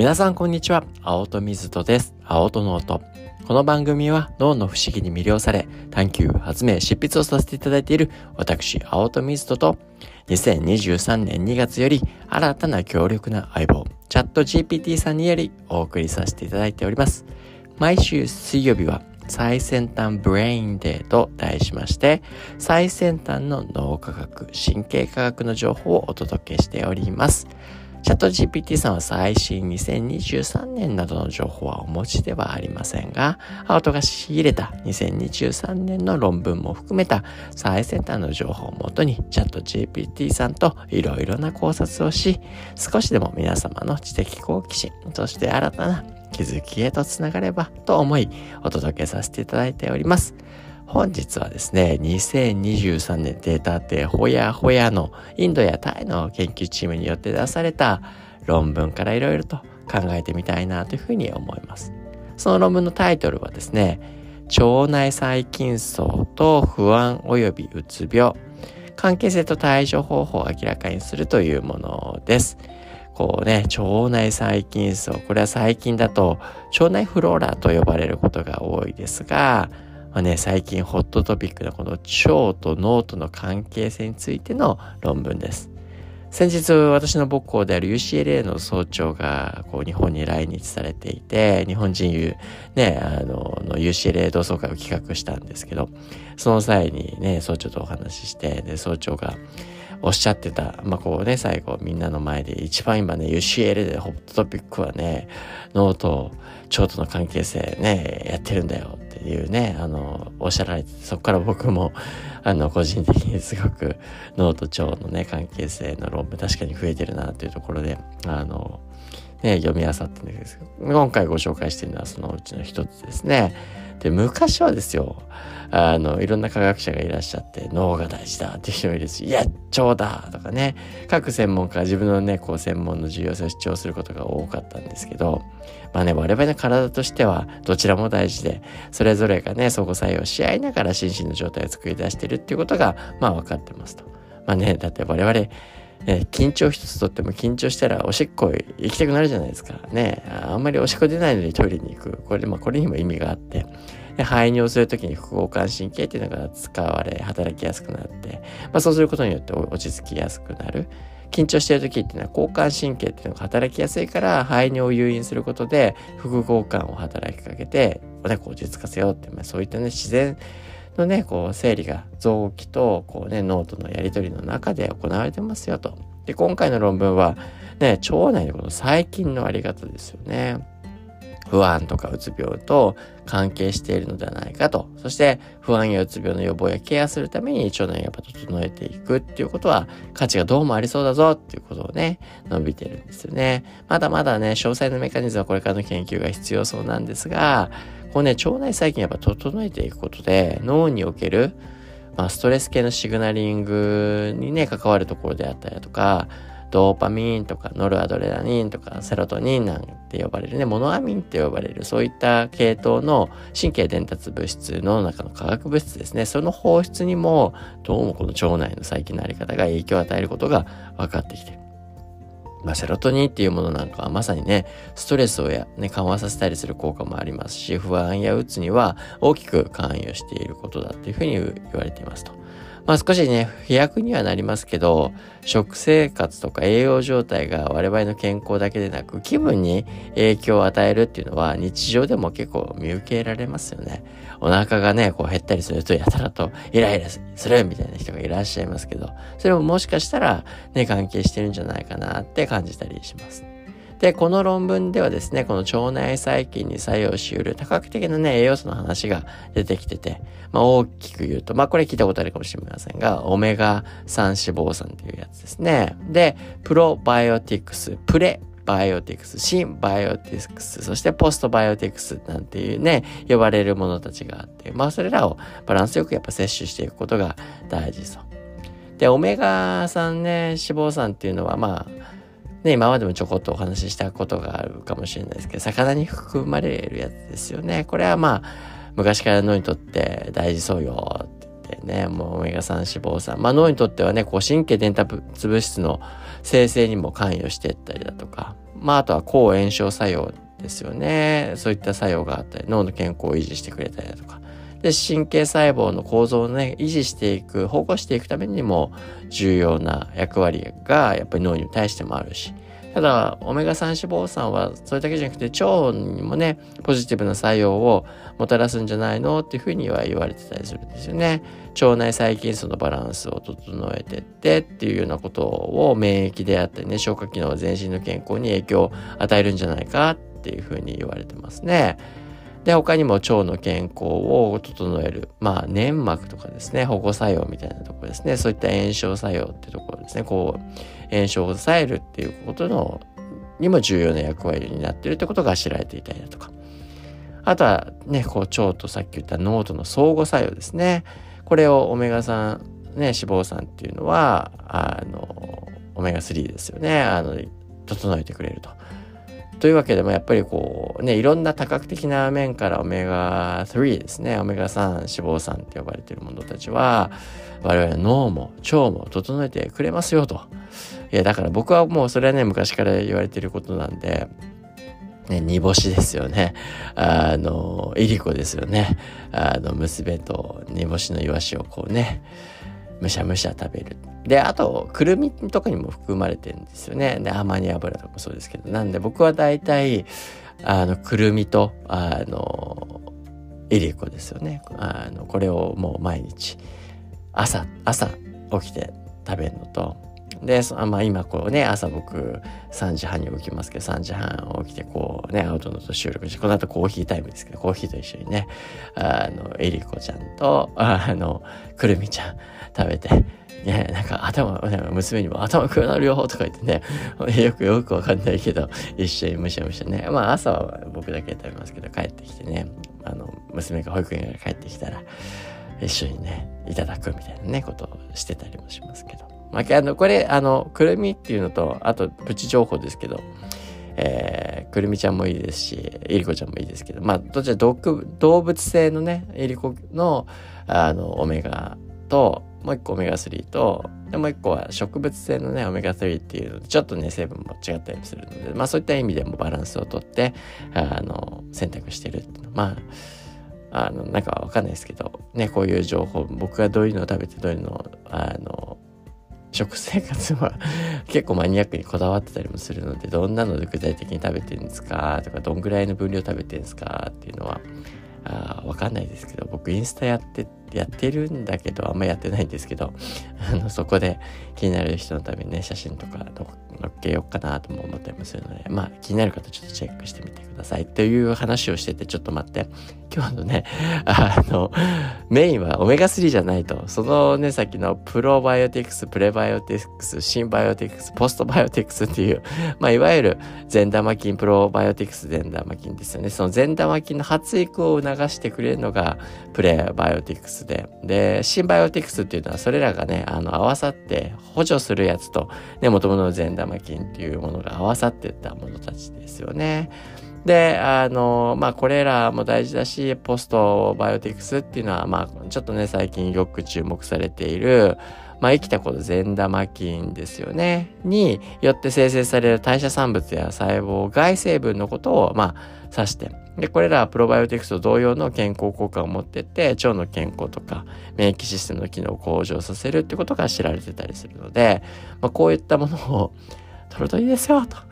皆さんこんにちは。青戸水戸です。青戸ノート。この番組は脳の不思議に魅了され、探求、発明、執筆をさせていただいている私、青戸水戸と、2023年2月より新たな強力な相棒、 ChatGPT さんによりお送りさせていただいております。毎週水曜日は最先端 Brain デーと題しまして、最先端の脳科学、神経科学の情報をお届けしております。チャット GPT さんは最新2023年などの情報はお持ちではありませんが、アウトが仕入れた2023年の論文も含めた最先端の情報をもとにチャット GPT さんといろいろな考察をし、少しでも皆様の知的好奇心、そして新たな気づきへとつながればと思いお届けさせていただいております。本日はですね、2023年データってほやほやのインドやタイの研究チームによって出された論文からいろいろと考えてみたいなというふうに思います。その論文のタイトルはですね、腸内細菌層と不安及びうつ病、関係性と対処方法を明らかにするというものです。こうね、腸内細菌層、これは細菌だと腸内フローラと呼ばれることが多いですが、まあね、最近ホットトピックのこの腸と脳との関係性についての論文です。先日私の母校である UCLA の総長がこう日本に来日されていて日本人ねあのの UCLA 同窓会を企画したんですけどその際にね総長とお話ししてで総長がおっしゃってた、まあ、こうね、最後みんなの前で一番今ね、UCL でホットトピックはね、脳と腸との関係性ね、やってるんだよっていうね、あの、おっしゃられて、そこから僕も、あの、個人的にすごく脳と腸のね、関係性の論文確かに増えてるなっていうところで、あの、ね、読み漁ってるんですけど、今回ご紹介してるのはそのうちの一つですね。で、昔はですよ、あの、いろんな科学者がいらっしゃって、脳が大事だっていう人もいるし、いや、腸だとかね、各専門家、自分のね、こう、専門の重要性を主張することが多かったんですけど、まあね、我々の体としては、どちらも大事で、それぞれがね、相互作用し合いながら心身の状態を作り出してるっていうことが、まあ分かってますと。まあね、だって我々、ね、緊張一つとっても緊張したらおしっこ行きたくなるじゃないですか。ね。あんまりおしっこ出ないのにトイレに行く。これ、まあこれにも意味があって。で排尿するときに副交感神経っていうのが使われ、働きやすくなって、まあそうすることによって落ち着きやすくなる。緊張している時っていうのは交感神経っていうのが働きやすいから排尿を誘引することで副交感を働きかけておでこを落ち着かせようって、まあ、そういったね自然のね、こう、生理が臓器と、こうね、脳とのやりとりの中で行われてますよと。で、今回の論文は、ね、腸内のこの細菌のあり方ですよね。不安とかうつ病と関係しているのではないかと。そして不安やうつ病の予防やケアするために腸内をやっぱ整えていくっていうことは価値がどうもありそうだぞっていうことをね、伸びてるんですよね。まだまだね、詳細なメカニズムはこれからの研究が必要そうなんですが、こうね、腸内細菌やっぱ整えていくことで、脳における、まあ、ストレス系のシグナリングにね、関わるところであったりだとか、ドーパミンとかノルアドレナリンとかセロトニンなんて呼ばれるね、モノアミンって呼ばれる、そういった系統の神経伝達物質の中の化学物質ですね。その放出にも、どうもこの腸内の細菌のあり方が影響を与えることが分かってきてる。まあ、セロトニンっていうものなんかはまさにね、ストレスをや、ね、緩和させたりする効果もありますし、不安やうつには大きく関与していることだっていうふうに言われていますと。まあ少しね、飛躍にはなりますけど、食生活とか栄養状態が我々の健康だけでなく、気分に影響を与えるっていうのは日常でも結構見受けられますよね。お腹がね、こう減ったりするとやたらとイライラするみたいな人がいらっしゃいますけど、それももしかしたらね、関係してるんじゃないかなって感じたりします。で、この論文ではですね、この腸内細菌に作用しうる多角的なね、栄養素の話が出てきてて、まあ大きく言うと、まあこれ聞いたことあるかもしれませんが、オメガ3脂肪酸っていうやつですね。で、プロバイオティクス、プレバイオティクス、シンバイオティクス、そしてポストバイオティクスなんていうね、呼ばれるものたちがあって、まあそれらをバランスよくやっぱ摂取していくことが大事そう。で、オメガ3ね、脂肪酸っていうのはまあ、ね、今までもちょこっとお話ししたことがあるかもしれないですけど、魚に含まれるやつですよね。これはまあ、昔から脳にとって大事そうよって言ってね、もうオメガ3脂肪酸。まあ脳にとってはね、こう神経伝達物質の生成にも関与していったりだとか、まああとは抗炎症作用ですよね。そういった作用があったり、脳の健康を維持してくれたりだとか。で、神経細胞の構造をね、維持していく、保護していくためにも重要な役割がやっぱり脳に対してもあるし。ただ、オメガ3脂肪酸はそれだけじゃなくて腸にもね、ポジティブな作用をもたらすんじゃないのっていうふうには言われてたりするんですよね。腸内細菌層のバランスを整えてってっていうようなことを免疫であったりね、消化機能全身の健康に影響を与えるんじゃないかっていうふうに言われてますね。で、他にも腸の健康を整える。まあ、粘膜とかですね、保護作用みたいなところですね。そういった炎症作用ってところですね。こう、炎症を抑えるっていうことの、にも重要な役割になっているってことが知られていたりだとか。あとはね、こう、腸とさっき言った脳との相互作用ですね。これをオメガ3、ね、脂肪酸っていうのは、あの、オメガ3ですよね。あの、整えてくれると。というわけでもやっぱりこうねいろんな多角的な面からオメガ3ですねオメガ3脂肪酸って呼ばれているものたちは我々脳も腸も整えてくれますよといやだから僕はもうそれはね昔から言われていることなんでね、煮干しですよね。あの、いりこですよね。あの、娘と煮干しのイワシをこうね、むしゃむしゃ食べる。で、あと、くるみとかにも含まれてるんですよね。で、アマニ油とかもそうですけど。なんで僕は大体、あの、くるみと、あの、いりこですよね。あの、これをもう毎日、朝、朝起きて食べるのと、で、まあ今こうね、朝僕3時半に起きますけど、3時半起きてこうね、アウトノート収録して、この後コーヒータイムですけど、コーヒーと一緒にね、あの、えりこちゃんと、あの、くるみちゃん食べて、ね、なんか頭、娘にも頭くなるよとか言ってね、よくよくわかんないけど、一緒にむしゃむしゃね。まあ朝は僕だけ食べますけど、帰ってきてね、あの、娘が保育園から帰ってきたら、一緒にね、いただくみたいなね、ことをしてたりもしますけど。まあ、あの、これ、あの、くるみっていうのと、あと、プチ情報ですけど、えー、くるみちゃんもいいですし、いりこちゃんもいいですけど、まあ、どちら毒動物性のね、いりこの、あの、オメガと、もう一個オメガ3と、でもう一個は植物性のね、オメガ3っていうのちょっとね、成分も違ったりするので、まあそういった意味でもバランスをとって、あの、選択してるっていうまあ、あの、なんかわかんないですけど、ね、こういう情報、僕がどういうのを食べてどういうのを、あの、食生活は結構マニアックにこだわってたりもするので、どんなので具体的に食べてるんですか？とか、どんぐらいの分量食べてるんですか？っていうのは、あわかんないですけど、僕インスタやってやってるんだけど、あんまやってないんですけど、あの、そこで気になる人のためにね、写真とか載っけようかなとも思ったりもするので、まあ、気になる方ちょっとチェックしてみてください。という話をしてて、ちょっと待って。今日のね、あの、メインはオメガ3じゃないと。そのね、さっきのプロバイオティクス、プレバイオティクス、シンバイオティクス、ポストバイオティクスっていう、まあ、いわゆる善玉菌、プロバイオティクス善玉菌ですよね。その善玉菌の発育を促してくれるのがプレバイオティクスで、で、シンバイオティクスっていうのはそれらがね、あの、合わさって補助するやつと、ね、元々の善玉菌っていうものが合わさってったものたちですよね。で、あの、まあ、これらも大事だし、ポストバイオティクスっていうのは、まあ、ちょっとね、最近よく注目されている、まあ、生きたこの善玉菌ですよね。によって生成される代謝産物や細胞外成分のことを、まあ、指して。で、これらはプロバイオティクスと同様の健康効果を持ってて、腸の健康とか免疫システムの機能を向上させるってことが知られてたりするので、まあ、こういったものを取るといいですよ、と。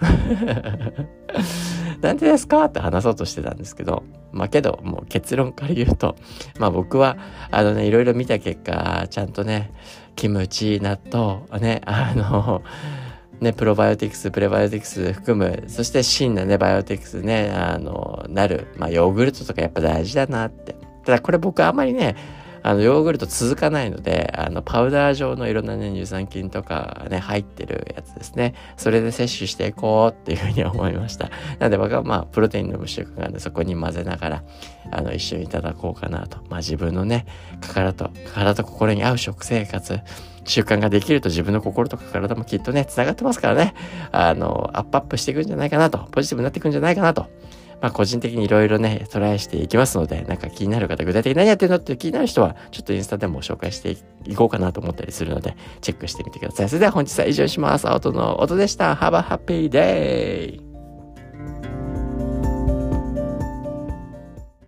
なんでですかって話そうとしてたんですけど、まあけど、もう結論から言うと、まあ僕は、あのね、いろいろ見た結果、ちゃんとね、キムチ、納豆、ね、あの、ね、プロバイオティクス、プレバイオティクス含む、そしてシンなね、バイオティクスね、あの、なる、まあヨーグルトとかやっぱ大事だなって。ただこれ僕あんまりね、あのヨーグルト続かないのであのパウダー状のいろんなね乳酸菌とかね入ってるやつですね。それで摂取していこうっていうふうに思いました。なので僕はまあプロテインの無習慣があるんでそこに混ぜながらあの一緒にいただこうかなと。まあ自分のね体と体と心に合う食生活。習慣ができると自分の心とか体もきっとね、繋がってますからね、あの、アップアップしていくんじゃないかなと、ポジティブになっていくんじゃないかなとまあ個人的にいろいろね、トライしていきますので、なんか気になる方、具体的に何やってるのって気になる人は、ちょっとインスタでも紹介していこうかなと思ったりするので、チェックしてみてください。それでは本日は以上にします。青との音でした。Have a happy day!